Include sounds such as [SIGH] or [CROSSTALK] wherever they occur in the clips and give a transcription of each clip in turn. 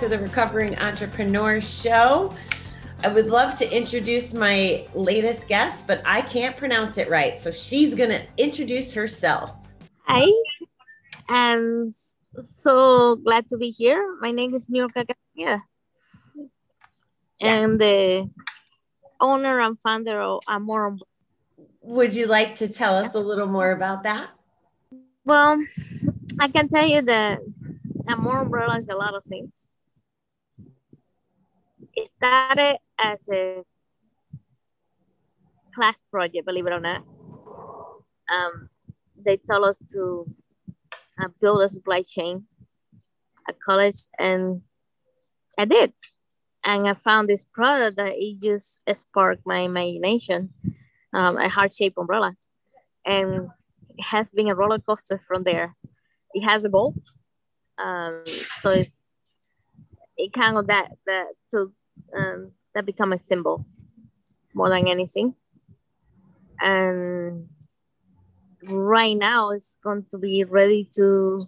to the Recovering Entrepreneur Show. I would love to introduce my latest guest, but I can't pronounce it right. So she's going to introduce herself. Hi, I'm so glad to be here. My name is Niurka Garcia. And the owner and founder of Amor. Would you like to tell us a little more about that? Well, I can tell you that Amor Umbrella is a lot of things. Started as a class project, believe it or not. Um, they told us to uh, build a supply chain at college, and I did. And I found this product that it just sparked my imagination, um, a heart-shaped umbrella, and it has been a roller coaster from there. It has a goal, um, so it's it kind of that that to um, that become a symbol more than anything, and right now it's going to be ready to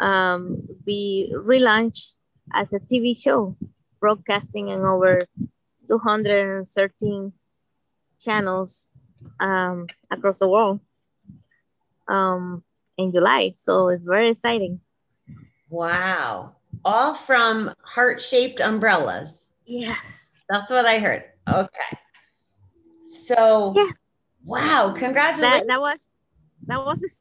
um, be relaunched as a TV show, broadcasting in over 213 channels um, across the world um, in July. So it's very exciting. Wow. All from heart shaped umbrellas. Yes. That's what I heard. Okay. So, Yeah. wow. Congratulations. that was that was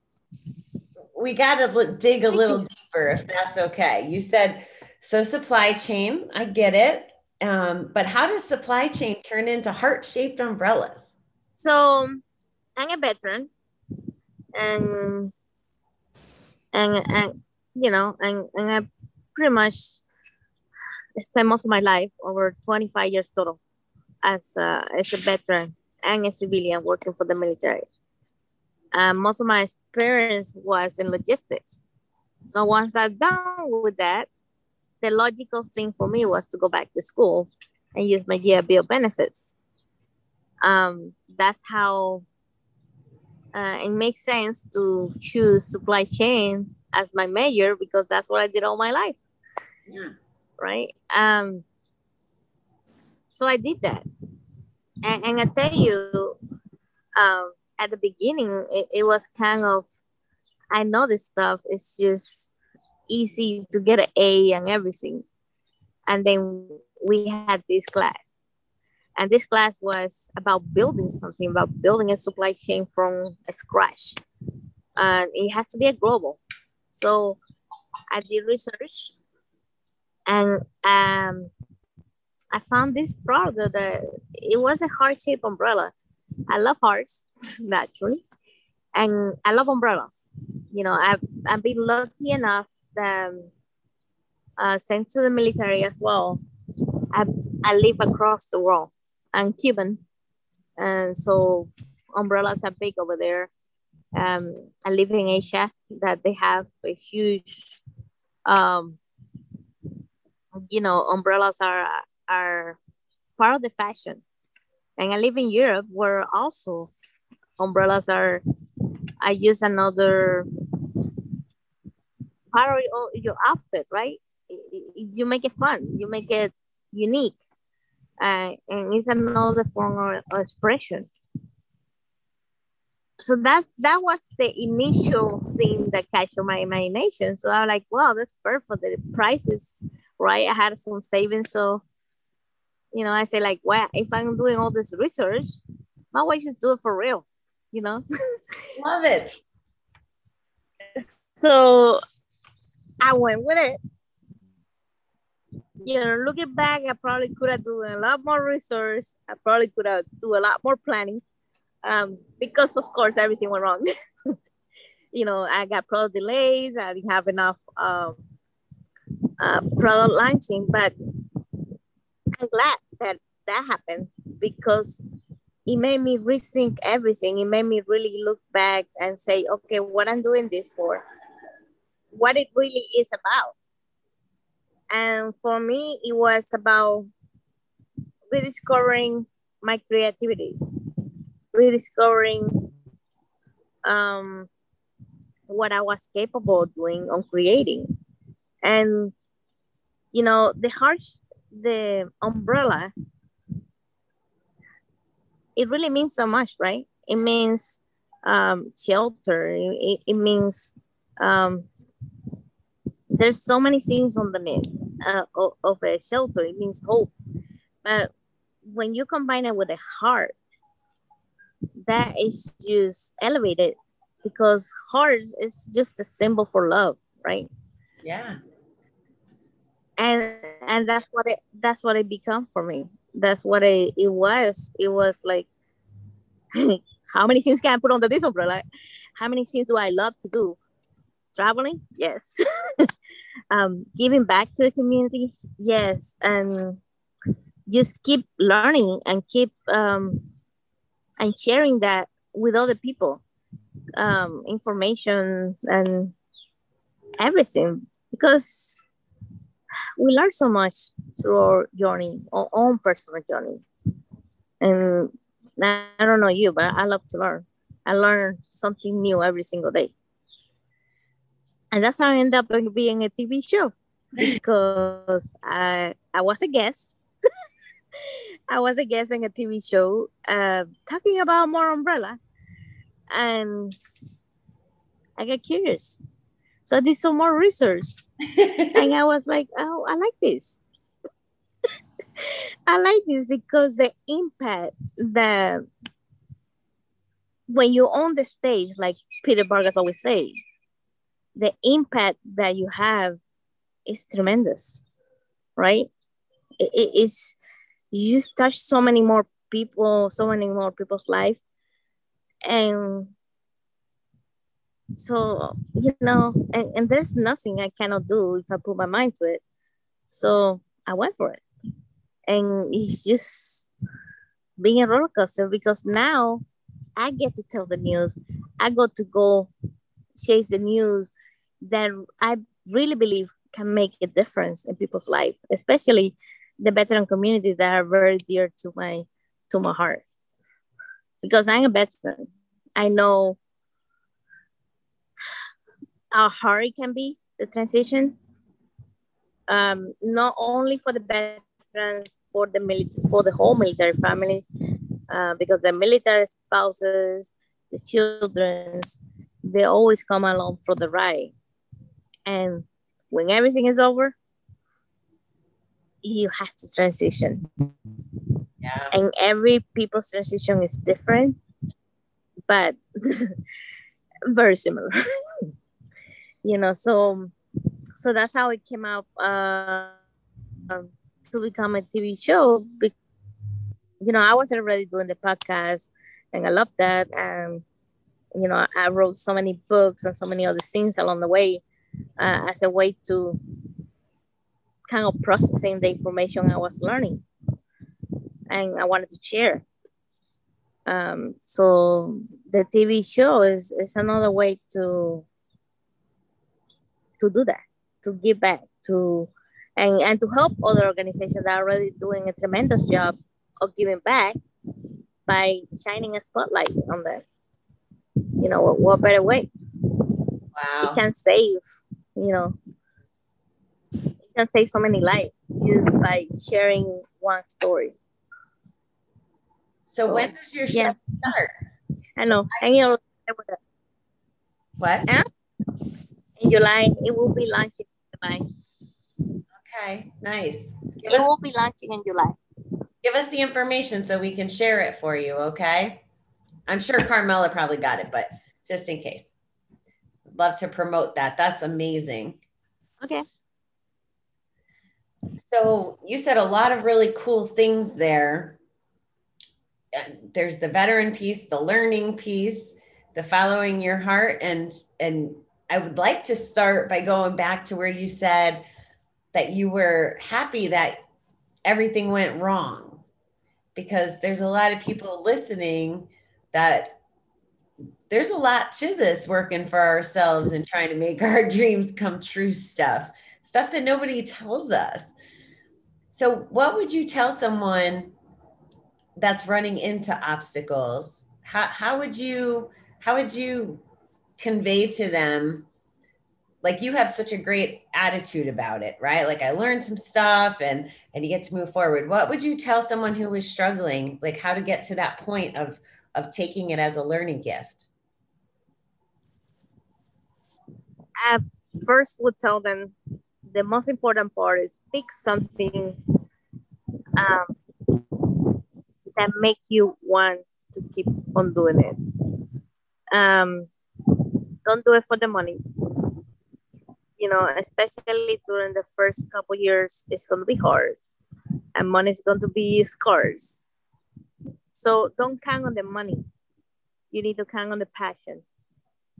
we got to dig a little deeper if that's okay. You said so supply chain, I get it. Um, but how does supply chain turn into heart shaped umbrellas? so I'm a veteran and and and you know and, and I pretty much spent most of my life over 25 years total as a, as a veteran and a civilian working for the military. Um, most of my experience was in logistics. So once I'm done with that, the logical thing for me was to go back to school and use my GI Bill benefits. Um, that's how uh, it makes sense to choose supply chain as my major because that's what I did all my life, Yeah. Right? Um, so I did that, and, and I tell you, um, at the beginning, it, it was kind of, I know this stuff. It's just easy to get an A and everything, and then we had this class, and this class was about building something, about building a supply chain from scratch, and it has to be a global. So I did research, and um, I found this product that it was a heart-shaped umbrella. I love hearts [LAUGHS] naturally, and I love umbrellas. You know, I've I've been lucky enough that um, uh, sent to the military as well. I I live across the world. I'm Cuban, and so umbrellas are big over there. Um, I live in Asia that they have a huge, um, you know, umbrellas are are part of the fashion. And I live in Europe where also umbrellas are. I use another part of your- outfit, right? You make it fun. You make it unique, uh, and it's another form of expression so that's that was the initial thing that catch my imagination. So I'm like, wow, that's perfect. The prices, right? I had some savings, so you know, I say like, well, if I'm doing all this research, my wife should do it for real, you know. [LAUGHS] Love it. so I went with it. You know, looking back, I probably could have done a lot more research. I probably could have do a lot more planning um, because of course everything went wrong. [LAUGHS] you know, I got product delays. I didn't have enough um, uh, product launching, but I'm glad that that happened because it made me rethink everything. It made me really look back and say, okay, what I'm doing this for, what it really is about. And for me, it was about rediscovering my creativity, rediscovering um, what I was capable of doing on creating. And, you know, the harsh, the umbrella, it really means so much, right? It means um, shelter. It, it means um, there's so many things on the name uh, of, of a shelter. It means hope. But when you combine it with a heart, that is just elevated because heart is just a symbol for love, right? Yeah. And and that's what it that's what it become for me. That's what it, it was. It was like [LAUGHS] how many things can I put under this umbrella? How many things do I love to do? Traveling? Yes. [LAUGHS] um, giving back to the community? Yes. And just keep learning and keep um, and sharing that with other people um, information and everything because we learn so much through our journey our own personal journey. And i don't know you but i love to learn. I learn something new every single day. And that's how i end up being a tv show because i i was a guest. [LAUGHS] I was a guest in a TV show uh, talking about Amor Umbrella, and I got curious. So I did some more research, and I was like, "Oh, I like this. [LAUGHS] I like this because the impact that when you're on the stage, like Peter Vargas always say, the impact that you have is tremendous, right? It, it is you just touch so many more people, so many more people's life. And so, you know, and, and there's nothing I cannot do if I put my mind to it. So I went for it. And it's just being a roller coaster because now I get to tell the news. I got to go chase the news that I really believe can make a difference in people's life, especially the veteran community that are very dear to my to my heart because i'm a veteran i know how hard it can be the transition um, not only for the veterans for the military for the whole military family uh, because the military spouses the children's they always come along for the ride and when everything is over you have to transition. Yeah. And every people's transition is different, but [LAUGHS] very similar. [LAUGHS] you know, so so that's how it came out uh, um, to become a TV show. You know, I was already doing the podcast, and I love that. And you know, I wrote so many books and so many other things along the way uh, as a way to kind of processing the information I was learning and I wanted to share. Um, so the TV show is, is another way to to do that, to give back, to and, and to help other organizations that are already doing a tremendous job of giving back by shining a spotlight on them. You know, what, what better way? Wow. It can save, you know, you can save so many lives just by sharing one story. So when does your show yeah. start? I know. And you know, What? Huh? In July, it will be launching in July. Okay, nice. Give It us, will be launching in July. give us the information so we can share it for you, okay? I'm sure Carmela probably got it, but just in case. Love to promote that. That's amazing. Okay. So you said a lot of really cool things there. There's the veteran piece, the learning piece, the following your heart, and and I would like to start by going back to where you said that you were happy that everything went wrong. because there's a lot of people listening that there's a lot to this working for ourselves and trying to make [LAUGHS] our dreams come true stuff, stuff that nobody tells us. So, what would you tell someone that's running into obstacles? How, how would you how would you convey to them like you have such a great attitude about it right? Like i learned some stuff and and you get to move forward. What would you tell someone who was struggling like how to get to that point of of taking it as a learning gift? I first would tell them the most important part is pick something um, that make you want to keep on doing it. Um, don't do it for the money. You know, especially during the first couple years, it's going to be hard, and money is going to be scarce. So don't count on the money. You need to count on the passion.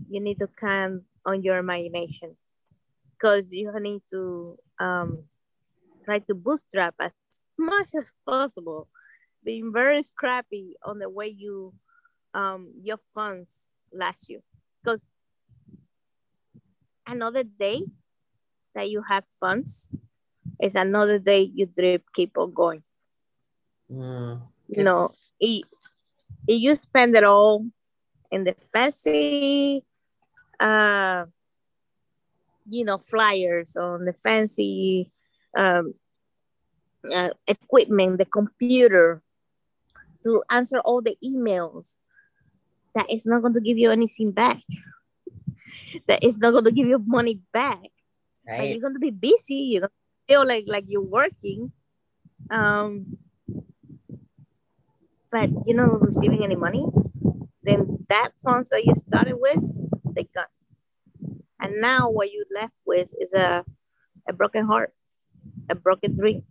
You need to count on your imagination, because you need to um, try to bootstrap as much as possible, being very scrappy on the way you um, your funds last you, because another day that you have funds is another day you drip keep on going. Mm. You know, if, if you spend it all in the fancy, uh, you know, flyers on the fancy um, uh, equipment, the computer, to answer all the emails, that is not going to give you anything back. [LAUGHS] that is not going to give you money back. Right you're going to be busy. You're going to feel like like you're working, um, but you're not receiving any money. Then that funds that you started with, they gone. And now what you left with is a, a broken heart, a broken dream.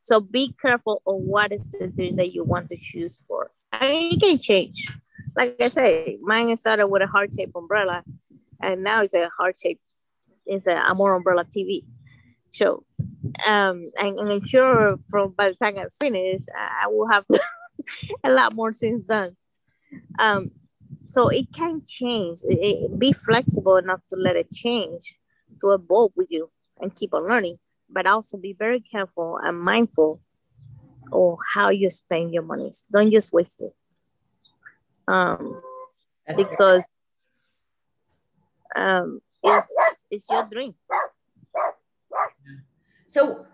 So be careful on what is the dream that you want to choose for. I mean, it can change. Like I say, mine started with a heart shaped umbrella, and now it's a heart shaped, it's a Amor Umbrella TV show. Um, and, and I'm sure from by the time I finish, I will have [LAUGHS] a lot more things done. Um, so it can change. It- it- be flexible enough to let it change, to evolve with you and keep on learning, but also be very careful and mindful of how you spend your money. Don't just waste it. Um, because um, it's, it's your dream. So,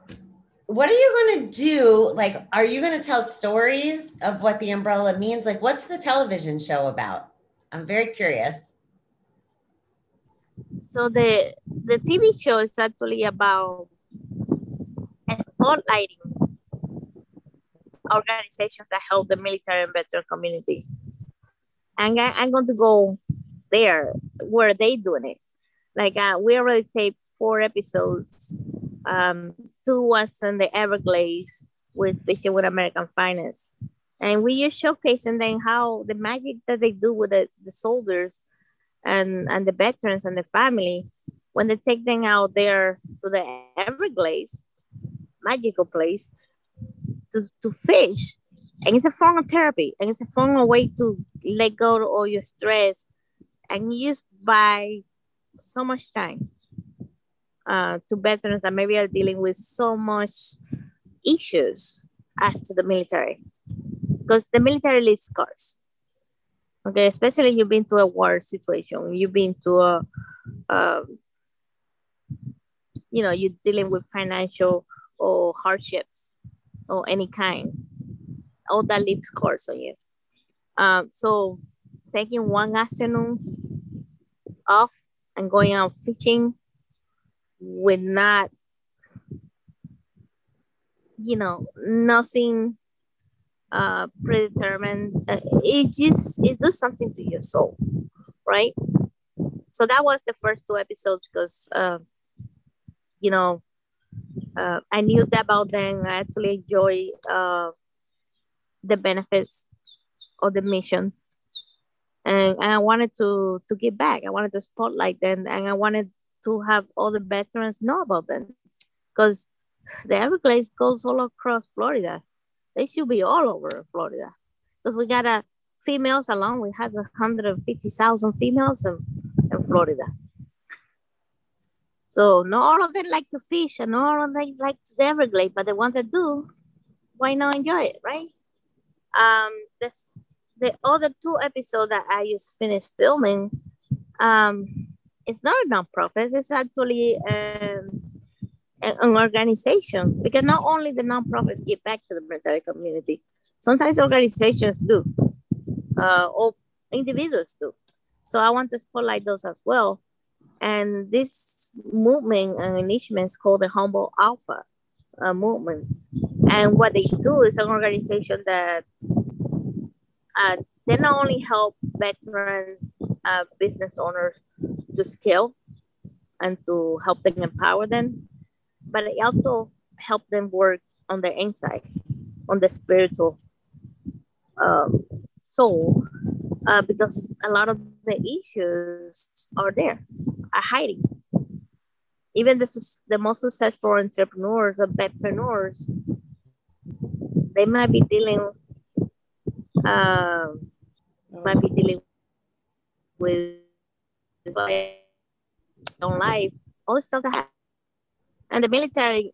what are you going to do? Like, are you going to tell stories of what the umbrella means? Like, what's the television show about? I'm very curious. So the the TV show is actually about spotlighting organizations that help the military and veteran community. And I, I'm going to go there where they doing it. Like uh, we already taped four episodes. Um, two was in the Everglades with Fishing with American Finance. And we just showcasing then how the magic that they do with the, the soldiers and, and the veterans and the family when they take them out there to the Everglades, magical place, to, to fish. And it's a form of therapy. And it's a form of way to let go of all your stress and use by so much time uh, to veterans that maybe are dealing with so much issues as to the military. Because the military leaves scars. Okay especially you've been to a war situation. You've been to a um, you know you're dealing with financial or hardships or any kind all that leaves scars on you um, so taking one afternoon off and going out fishing with not you know nothing uh predetermined uh, it just it does something to your soul right? So that was the first two episodes because uh, you know uh, i knew that about them. I actually enjoy uh, the benefits of the mission and, i wanted to to give back i wanted to spotlight them and i wanted to have all the veterans know about them because the everglades goes all across florida They should be all over Florida because we got a females alone. We have 150,000 females in, in Florida. So not all of them like to fish and all of them like the Everglades, but the ones that do, why not enjoy it, right? Um, this the other two episodes that I just finished filming, um, it's not a nonprofit. It's actually um, an organization because not only the nonprofits give back to the military community, sometimes organizations do, uh, or individuals do. So I want to spotlight those as well. And this movement and initiative is called the Humble Alpha uh, movement. And what they do is an organization that uh, they not only help veteran uh, business owners to scale and to help them empower them, but they also help them work on their inside, on the spiritual um, soul, uh, because a lot of the issues are there, are hiding. Even the, the most successful entrepreneurs entrepreneurs, they might be dealing um, might be dealing with own life, all the stuff that happens. And the military,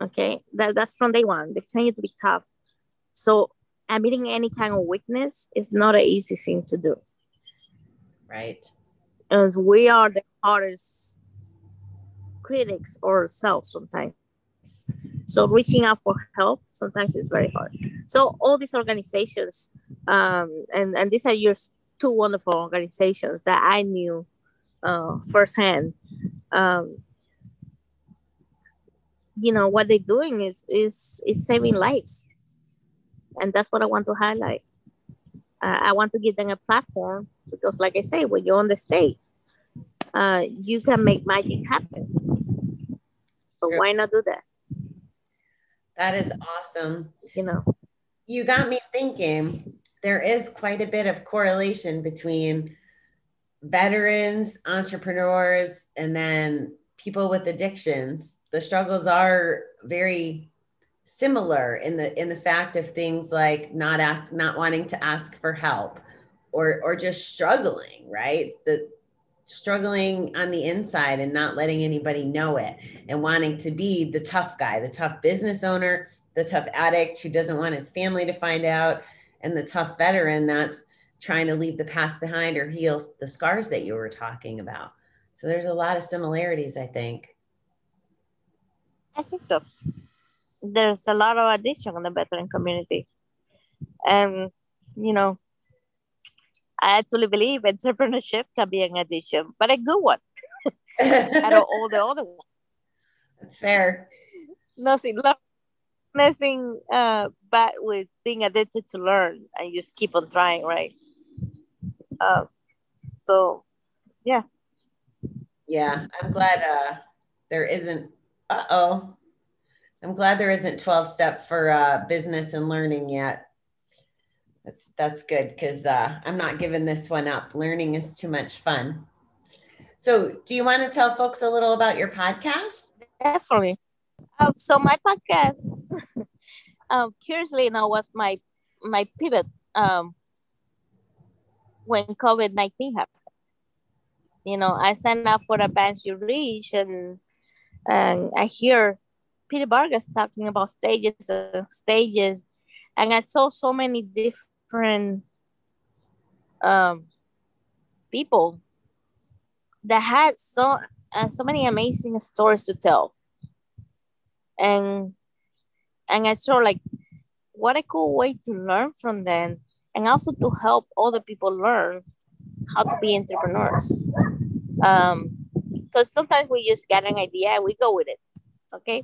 okay, that, that's from day one. They train you to be tough. So admitting any kind of weakness is not an easy thing to do. Right. As we are the hardest critics ourselves sometimes. So reaching out for help sometimes is very hard. So all these organizations, um, and and these are your two wonderful organizations that I knew uh, firsthand. Um, you know what they're doing is is is saving lives, and that's what I want to highlight. Uh, I want to give them a platform because, like I say, when you're on the stage, uh, you can make magic happen. So why not do that? That is awesome. You know, you got me thinking. There is quite a bit of correlation between veterans, entrepreneurs, and then people with addictions. The struggles are very similar in the in the fact of things like not ask not wanting to ask for help or or just struggling, right? The struggling on the inside and not letting anybody know it and wanting to be the tough guy, the tough business owner, the tough addict who doesn't want his family to find out, and the tough veteran that's trying to leave the past behind or heal the scars that you were talking about. So there's a lot of similarities, I think. I think so. There's a lot of addiction in the veteran community. And, you know, I actually believe entrepreneurship can be an addiction, but a good one. [LAUGHS] out of all the other ones. That's fair. Nothing, nothing uh, bad with being addicted to learn and just keep on trying, right? Um, so, yeah. Yeah, I'm glad uh, there isn't. Uh oh. I'm glad there isn't 12 step for uh, business and learning yet. That's that's good because uh, I'm not giving this one up. Learning is too much fun. So, do you want to tell folks a little about your podcast? Definitely. Um, so my podcast, [LAUGHS] um, curiously enough, was my my pivot um, when COVID nineteen happened. You know, I signed up for Advance Your Reach, and and I hear Peter Vargas talking about stages, uh, stages, and I saw so many different different um, people that had so uh, so many amazing stories to tell. And and i saw like what a cool way to learn from them and also to help other people learn how to be entrepreneurs. Um because sometimes we just get an idea and we go with it okay?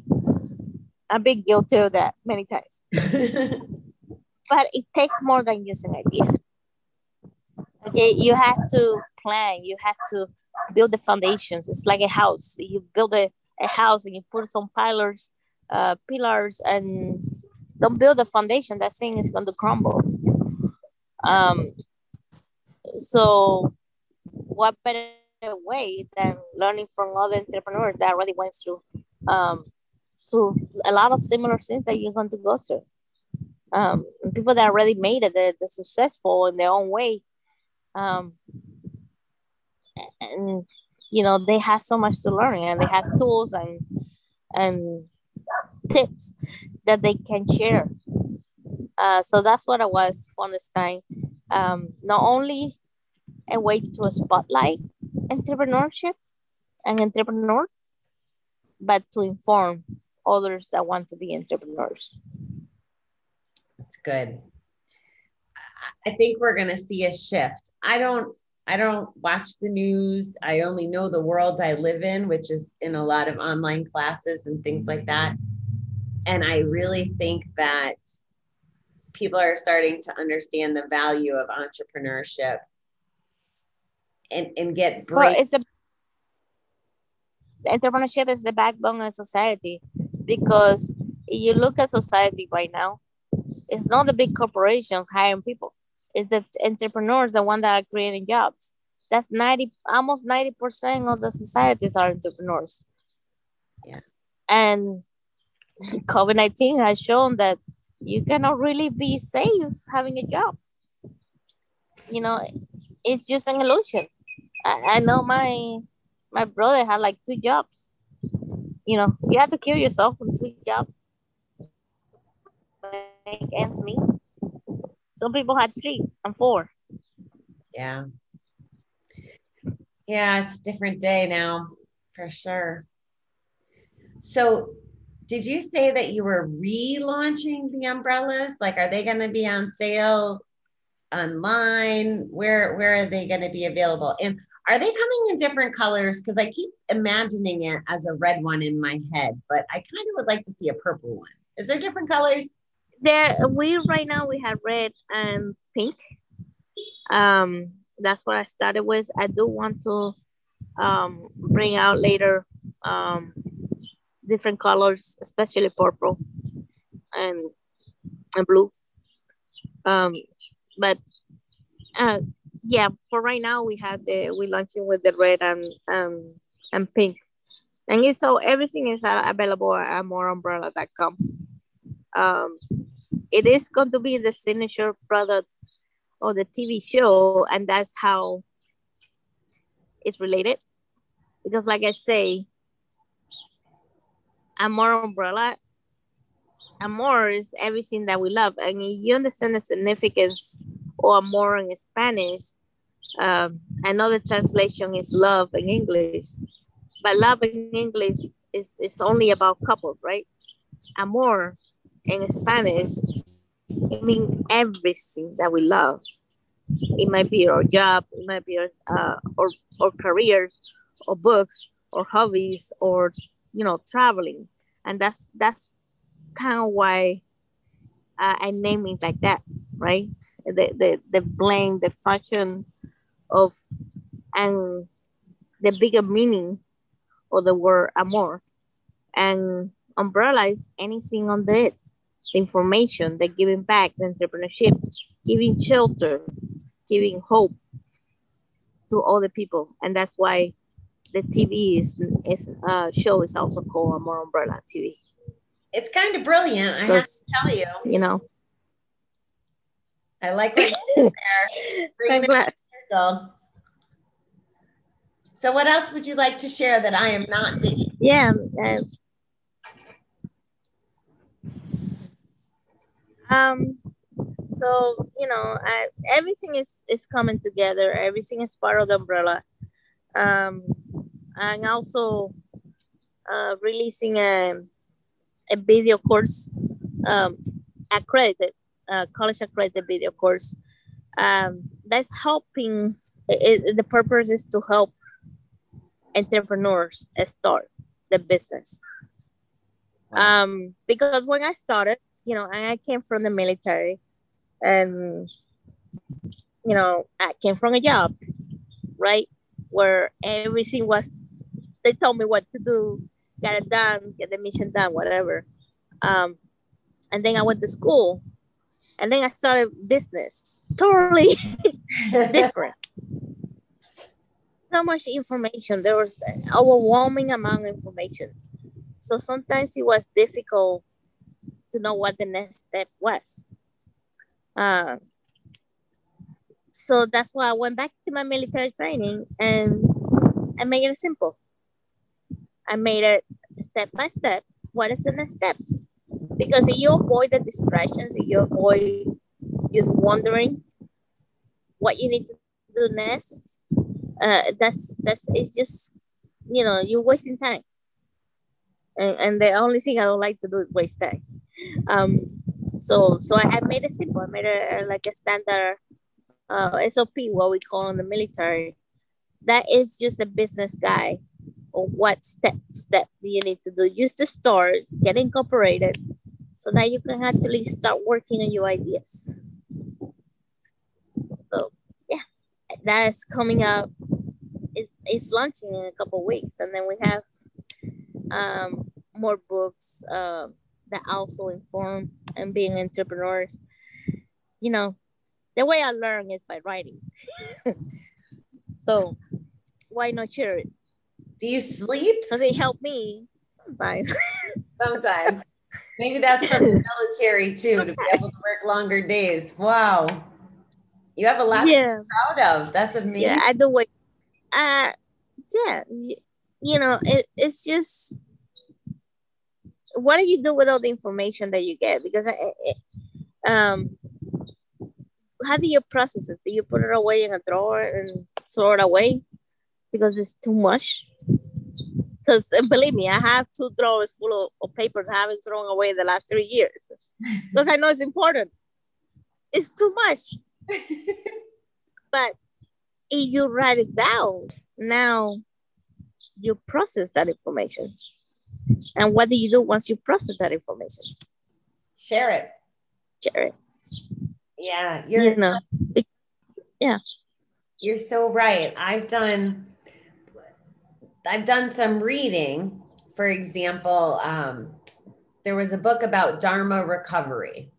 I'm big guilty of that many times [LAUGHS] but it takes more than just an idea. Okay, you have to plan, you have to build the foundations. It's like a house. You build a, a house and you put some pillars, uh, pillars, and don't build a foundation. That thing is going to crumble. Um, so, what better way than learning from other entrepreneurs that already went through um, through a lot of similar things that you're going to go through. um, people that already made it, they're, they're successful in their own way. Um, and you know they have so much to learn and they have tools and and tips that they can share. Uh, so that's what it was for this time. Um, not only a way to spotlight entrepreneurship and entrepreneur but to inform others that want to be entrepreneurs good. I- think we're going to see a shift. I don't I don't watch the news. I only know the world I live in, which is in a lot of online classes and things like that. And I really think that people are starting to understand the value of entrepreneurship and, and get well it's a entrepreneurship is the backbone of society because you look at society right now it's not the big corporations hiring people it's the entrepreneurs the one that are creating jobs that's 90 almost 90 percent of the societies are entrepreneurs Yeah. and [LAUGHS] covid-19 has shown that you cannot really be safe having a job you know it's, it's just an illusion I, I know my my brother had like two jobs. You know, you have to kill yourself from two jobs. Make ends meet. Some people had three and four. Yeah. Yeah, it's a different day now for sure. So, did you say that you were relaunching the umbrellas? Like, are they going to be on sale online? Where where are they going to be available? And are they coming in different colors? Because I keep imagining it as a red one in my head, but I kind of would like to see a purple one. Is there different colors? There, we right now we have red and pink. Um, that's what I started with. I do want to um, bring out later um, different colors, especially purple and and blue. Um, but uh, yeah, for right now we have the we launching with the red and um and pink, and it's so everything is available at amorumbrella.com. Um, it is going to be the signature product of the TV show, and that's how it's related. Because, like I say, Amor umbrella, Amor is everything that we love, and you understand the significance or amor in Spanish. Um, another translation is love in English, but love in English is, is only about couples, right? Amor in Spanish, it means everything that we love. It might be our job, it might be our, uh, or, or careers, or books, or hobbies, or you know, traveling, and that's that's kind of why uh, I name it like that, right? the, the, the blend, the fashion of, and the bigger meaning of the word amor. And umbrella is anything under it. The information, the giving back, the entrepreneurship, giving shelter, giving hope to other people. And that's why the TV is, is uh, show is also called Amor Umbrella TV. It's kind of brilliant. I have to tell you. you know, I like what you there. [LAUGHS] I'm glad. circle. So, what else would you like to share that I am not digging? yeah and um so you know I, everything is is coming together. Everything is part of the umbrella. Um and also uh releasing a a video course um accredited uh, college accredited video course. Um that's helping it, it- the purpose is to help entrepreneurs start the business. Um, because when I started, you know, I came from the military and, you know, I came from a job, right? Where everything was, they told me what to do, get it done, get the mission done, whatever. Um, and then I went to school and then I started business, totally [LAUGHS] different. so much information. There was overwhelming amount of information. So sometimes it was difficult to know what the next step was. Uh, so that's why I went back to my military training and I made it simple. I made it step by step. What is the next step? Because if you avoid the distractions, if you avoid just wondering what you need to do next, uh, that's that's it's just you know you're wasting time. And, and the only thing I don't like to do is waste time. Um, so so I, I made it simple. I made a like a standard uh, SOP, what we call in the military. That is just a business guide or what step step do you need to do Use the store, get incorporated, so that you can actually start working on your ideas. So yeah, that is coming up. It's, it's launching in a couple weeks, and then we have um, more books uh, that also inform and being entrepreneurs. You know, the way I learn is by writing. [LAUGHS] so why not share it? Do you sleep? Does it help me? Sometimes. [LAUGHS] Sometimes. Maybe that's from the military too, to be [LAUGHS] able to work longer days. Wow. You have a lot yeah. to be proud of. That's amazing. Yeah, I do what Uh, yeah, you know, it, it's just what do you do with all the information that you get? Because it, it, um, how do you process it? Do you put it away in a drawer and throw it away because it's too much? Because eh, believe me, I have two drawers full of, of papers I haven't thrown away the last three years [LAUGHS] because I know it's important. It's too much. [LAUGHS] but if you write it down, now you process that information. And what do you do once you process that information? Share it. Share it. Yeah, you're You know, yeah. you're so right. I've done I've done some reading. For example, um, there was a book about Dharma recovery,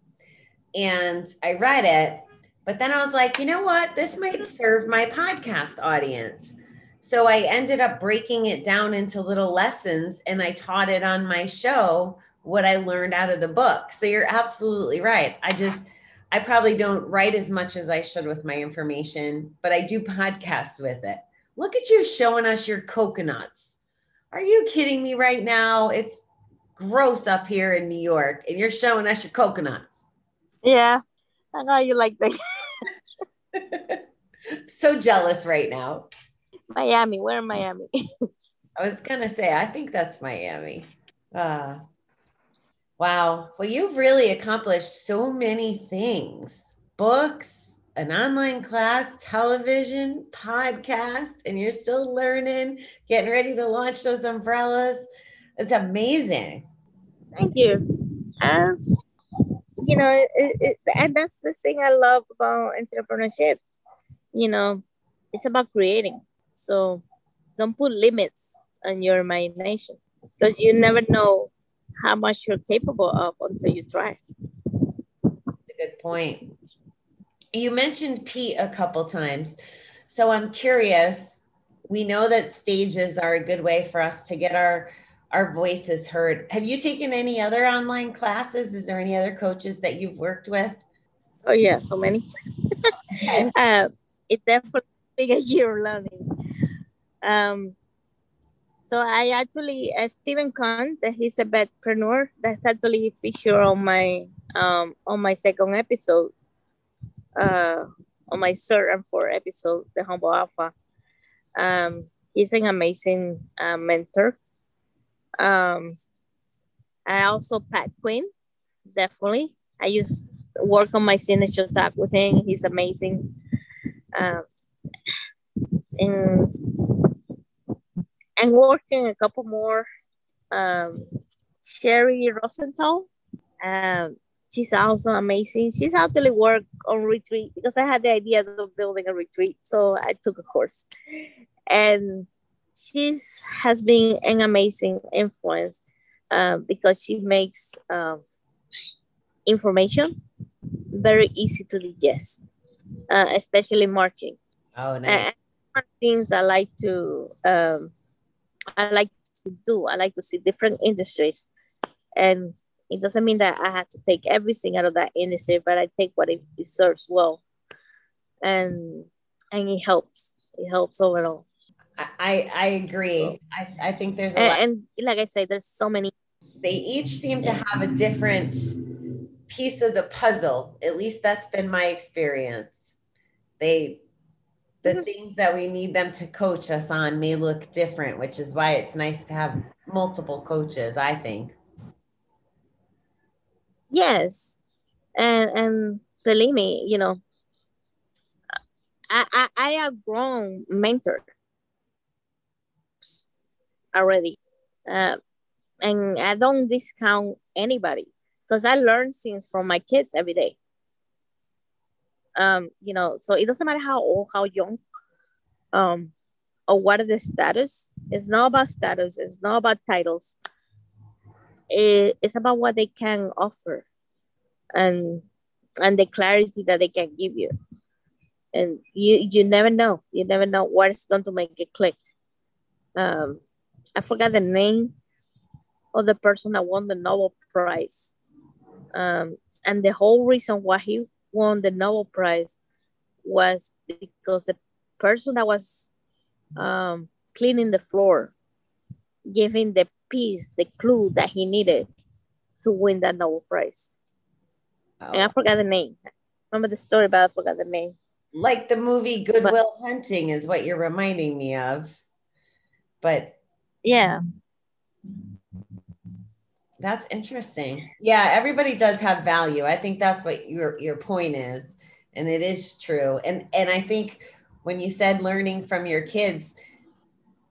and I read it, but then I was like, you know what? This might serve my podcast audience. So I ended up breaking it down into little lessons and I taught it on my show what I learned out of the book. So you're absolutely right. I just I probably don't write as much as I should with my information, but I do podcast with it. Look at you showing us your coconuts. Are you kidding me right now? It's gross up here in New York, and you're showing us your coconuts. Yeah. I know you like that. [LAUGHS] so jealous right now. Miami. Where in Miami? [LAUGHS] I was gonna say, I think that's Miami. Uh, wow. Well, you've really accomplished so many things: books, an online class, television, podcast, and you're still learning, getting ready to launch those umbrellas. It's amazing. Thank you. Um, you know, it, it, and that's the thing I love about entrepreneurship. You know, it's about creating. So don't put limits on your imagination because you never know how much you're capable of until you try. a good point. You mentioned Pete a couple times. So I'm curious. We know that stages are a good way for us to get our our voices heard. Have you taken any other online classes? Is there any other coaches that you've worked with? Oh yeah, so many. [LAUGHS] uh, it definitely been [LAUGHS] a year of learning. Um, so I actually uh, Stephen Kahn, that he's a vetpreneur. That's actually featured on my um on my second episode, uh, on my third and fourth episode, the Humble Alpha. Um, he's an amazing uh, mentor. Um, I also Pat Quinn, definitely. I used work on my signature tag with him. He's amazing. Um, and and working a couple more. Um, Sherry Rosenthal. Um, she's also amazing. She's actually worked on retreat because I had the idea of building a retreat, so I took a course, and she's has been an amazing influence uh, because she makes um, information very easy to digest, uh, especially marketing. Oh, nice. And one things I like to um, I like to do. I like to see different industries and It doesn't mean that I have to take everything out of that industry, but I take what it, it serves well, and and it helps. It helps overall. I I agree. I, I think there's a And, lot. and like I say, there's so many. They each seem to have a different piece of the puzzle. At least that's been my experience. They the Mhm. things that we need them to coach us on may look different, which is why it's nice to have multiple coaches, I think. Yes, and and believe me, you know, I I, I have grown mentors already, uh, and I don't discount anybody because I learn things from my kids every day. Um, you know, so it doesn't matter how old, how young, um, or what is the status. It's not about status. It's not about titles. It, it's about what they can offer, and and the clarity that they can give you. And you you never know. You never know what is going to make it click. Um, I forgot the name of the person that won the Nobel Prize. Um, and the whole reason why he won the Nobel Prize was because the person that was um, cleaning the floor gave him the piece, the clue that he needed to win that Nobel Prize. And I forgot the name. Remember the story, but I forgot the name. like the movie Good Will Hunting is what you're reminding me of. But Yeah, That's interesting. Yeah, everybody does have value. I think that's what your your point is, and it is true. And and I think when you said learning from your kids,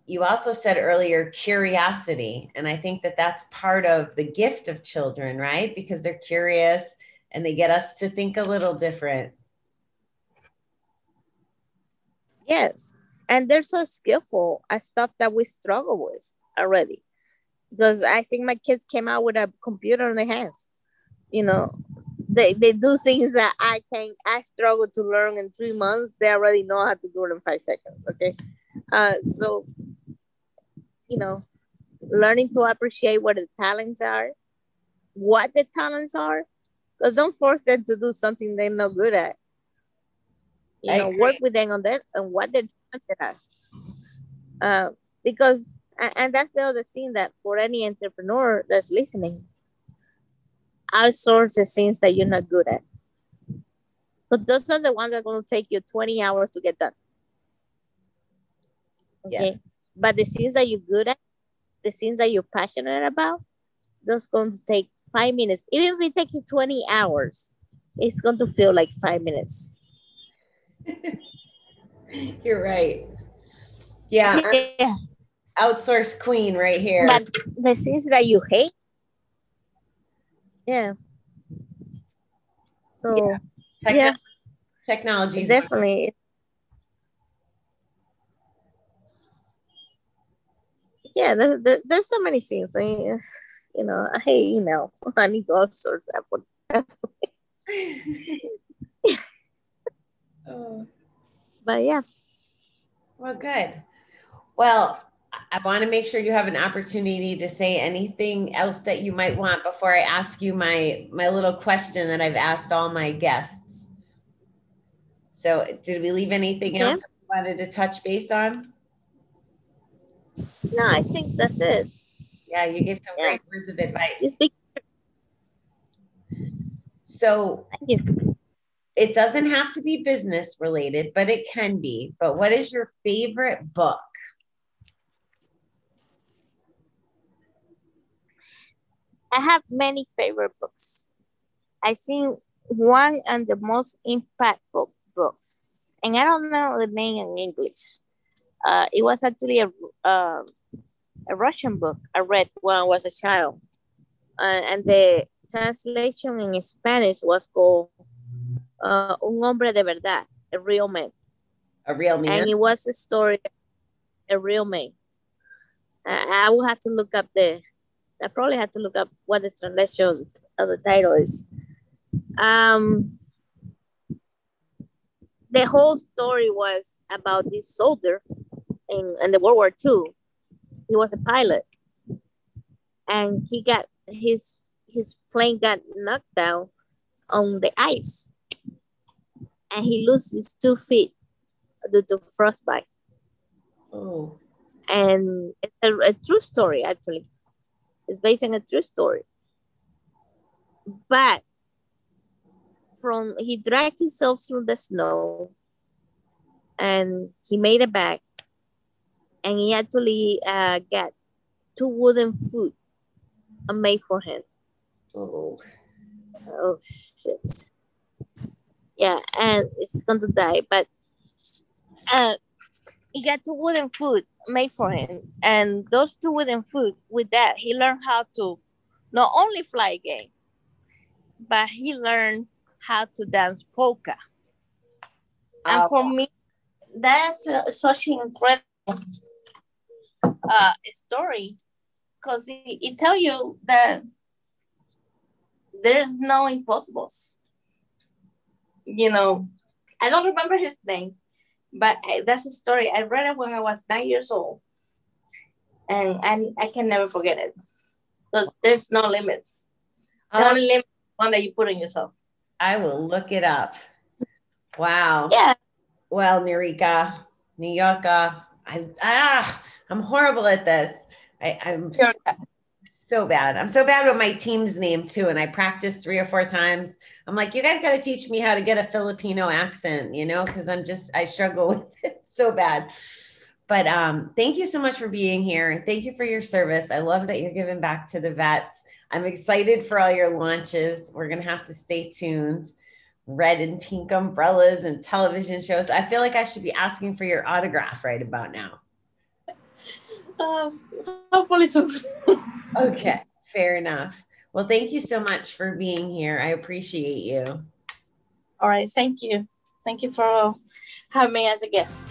you also said earlier curiosity, and I think that that's part of the gift of children, right? Because they're curious and they get us to think a little different. yes. And they're so skillful at stuff that we struggle with already. Because I think my kids came out with a computer in their hands. You know, they, they do things that I can I struggle to learn in three months. They already know how to do it in five seconds. Okay. Uh so you know, learning to appreciate what the talents are, what the talents are, because don't force them to do something they're not good at. You I know, agree. work with them on that and what they're talented at. Uh, because a- and that's the other thing that for any entrepreneur that's listening, outsource the things that you're not good at. But those are the ones that are going to take you 20 hours to get done. Yeah. Okay. But the things that you're good at, the things that you're passionate about, those going to take five minutes. Even if it takes you 20 hours, it's going to feel like five minutes. [LAUGHS] You're right. Yeah, [LAUGHS] Yes. Outsource queen right here. But the things that you hate, yeah. So Yeah. Yeah. technology definitely. Yeah, there, there, there's so many things. I mean, you know, I hate email. [LAUGHS] I need to outsource that for Oh, [LAUGHS] [LAUGHS] but yeah. well, good. Well, I want to make sure you have an opportunity to say anything else that you might want before I ask you my my little question that I've asked all my guests. So, did we leave anything Okay. else you wanted to touch base on? No, I think that's it. Yeah, you gave some Yeah. great words of advice. So, thank you. it doesn't have to be business related, but it can be. But what is your favorite book? I have many favorite books. I think one and the most impactful books, and I don't know the name in English. Uh, it was actually a, uh, a Russian book I read when I was a child. Uh, and the translation in Spanish was called uh, Un hombre de verdad, a real man. A real man. And it was a story, a real man. I, I will have to look up the, I probably have to look up what the translation of the title is. Um, the whole story was about this soldier in, in the World War II. He was a pilot, and he got his his plane got knocked down on the ice and he loses two feet due to frostbite. Oh, And it's a, a true story, actually. It's based on a true story. But from he dragged himself through the snow and he made it back and he actually uh, got two wooden foot made for him. oh, Oh shit. Yeah, and it's going to die, but uh he got two wooden foot made for him. And those two wooden foot, with that, he learned how to not only fly again, but he learned how to dance polka. And Oh. for me, that's uh, such an incredible uh, story because it, it tell you that there's no impossibles. You know, I don't remember his name, but I, that's a story. I read it when I was nine years old, and and I can never forget it because there's no limits. The Oh, only limit one that you put on yourself. I will look it up. Wow. Yeah, Well, Narika, New Yorker, I ah, I'm horrible at this. I, I'm so, bad. I'm so bad with my team's name too, and I practiced three or four times. I'm like, you guys got to teach me how to get a Filipino accent, you know, because I'm just I struggle [LAUGHS] with it so bad. But um, thank you so much for being here. Thank you for your service. I love that you're giving back to the vets. I'm excited for all your launches. We're gonna have to stay tuned red and pink umbrellas and television shows. I feel like I should be asking for your autograph right about now. Um, hopefully soon. [LAUGHS] Okay, fair enough. Well, thank you so much for being here. I appreciate you. All right, thank you. Thank you for having me as a guest.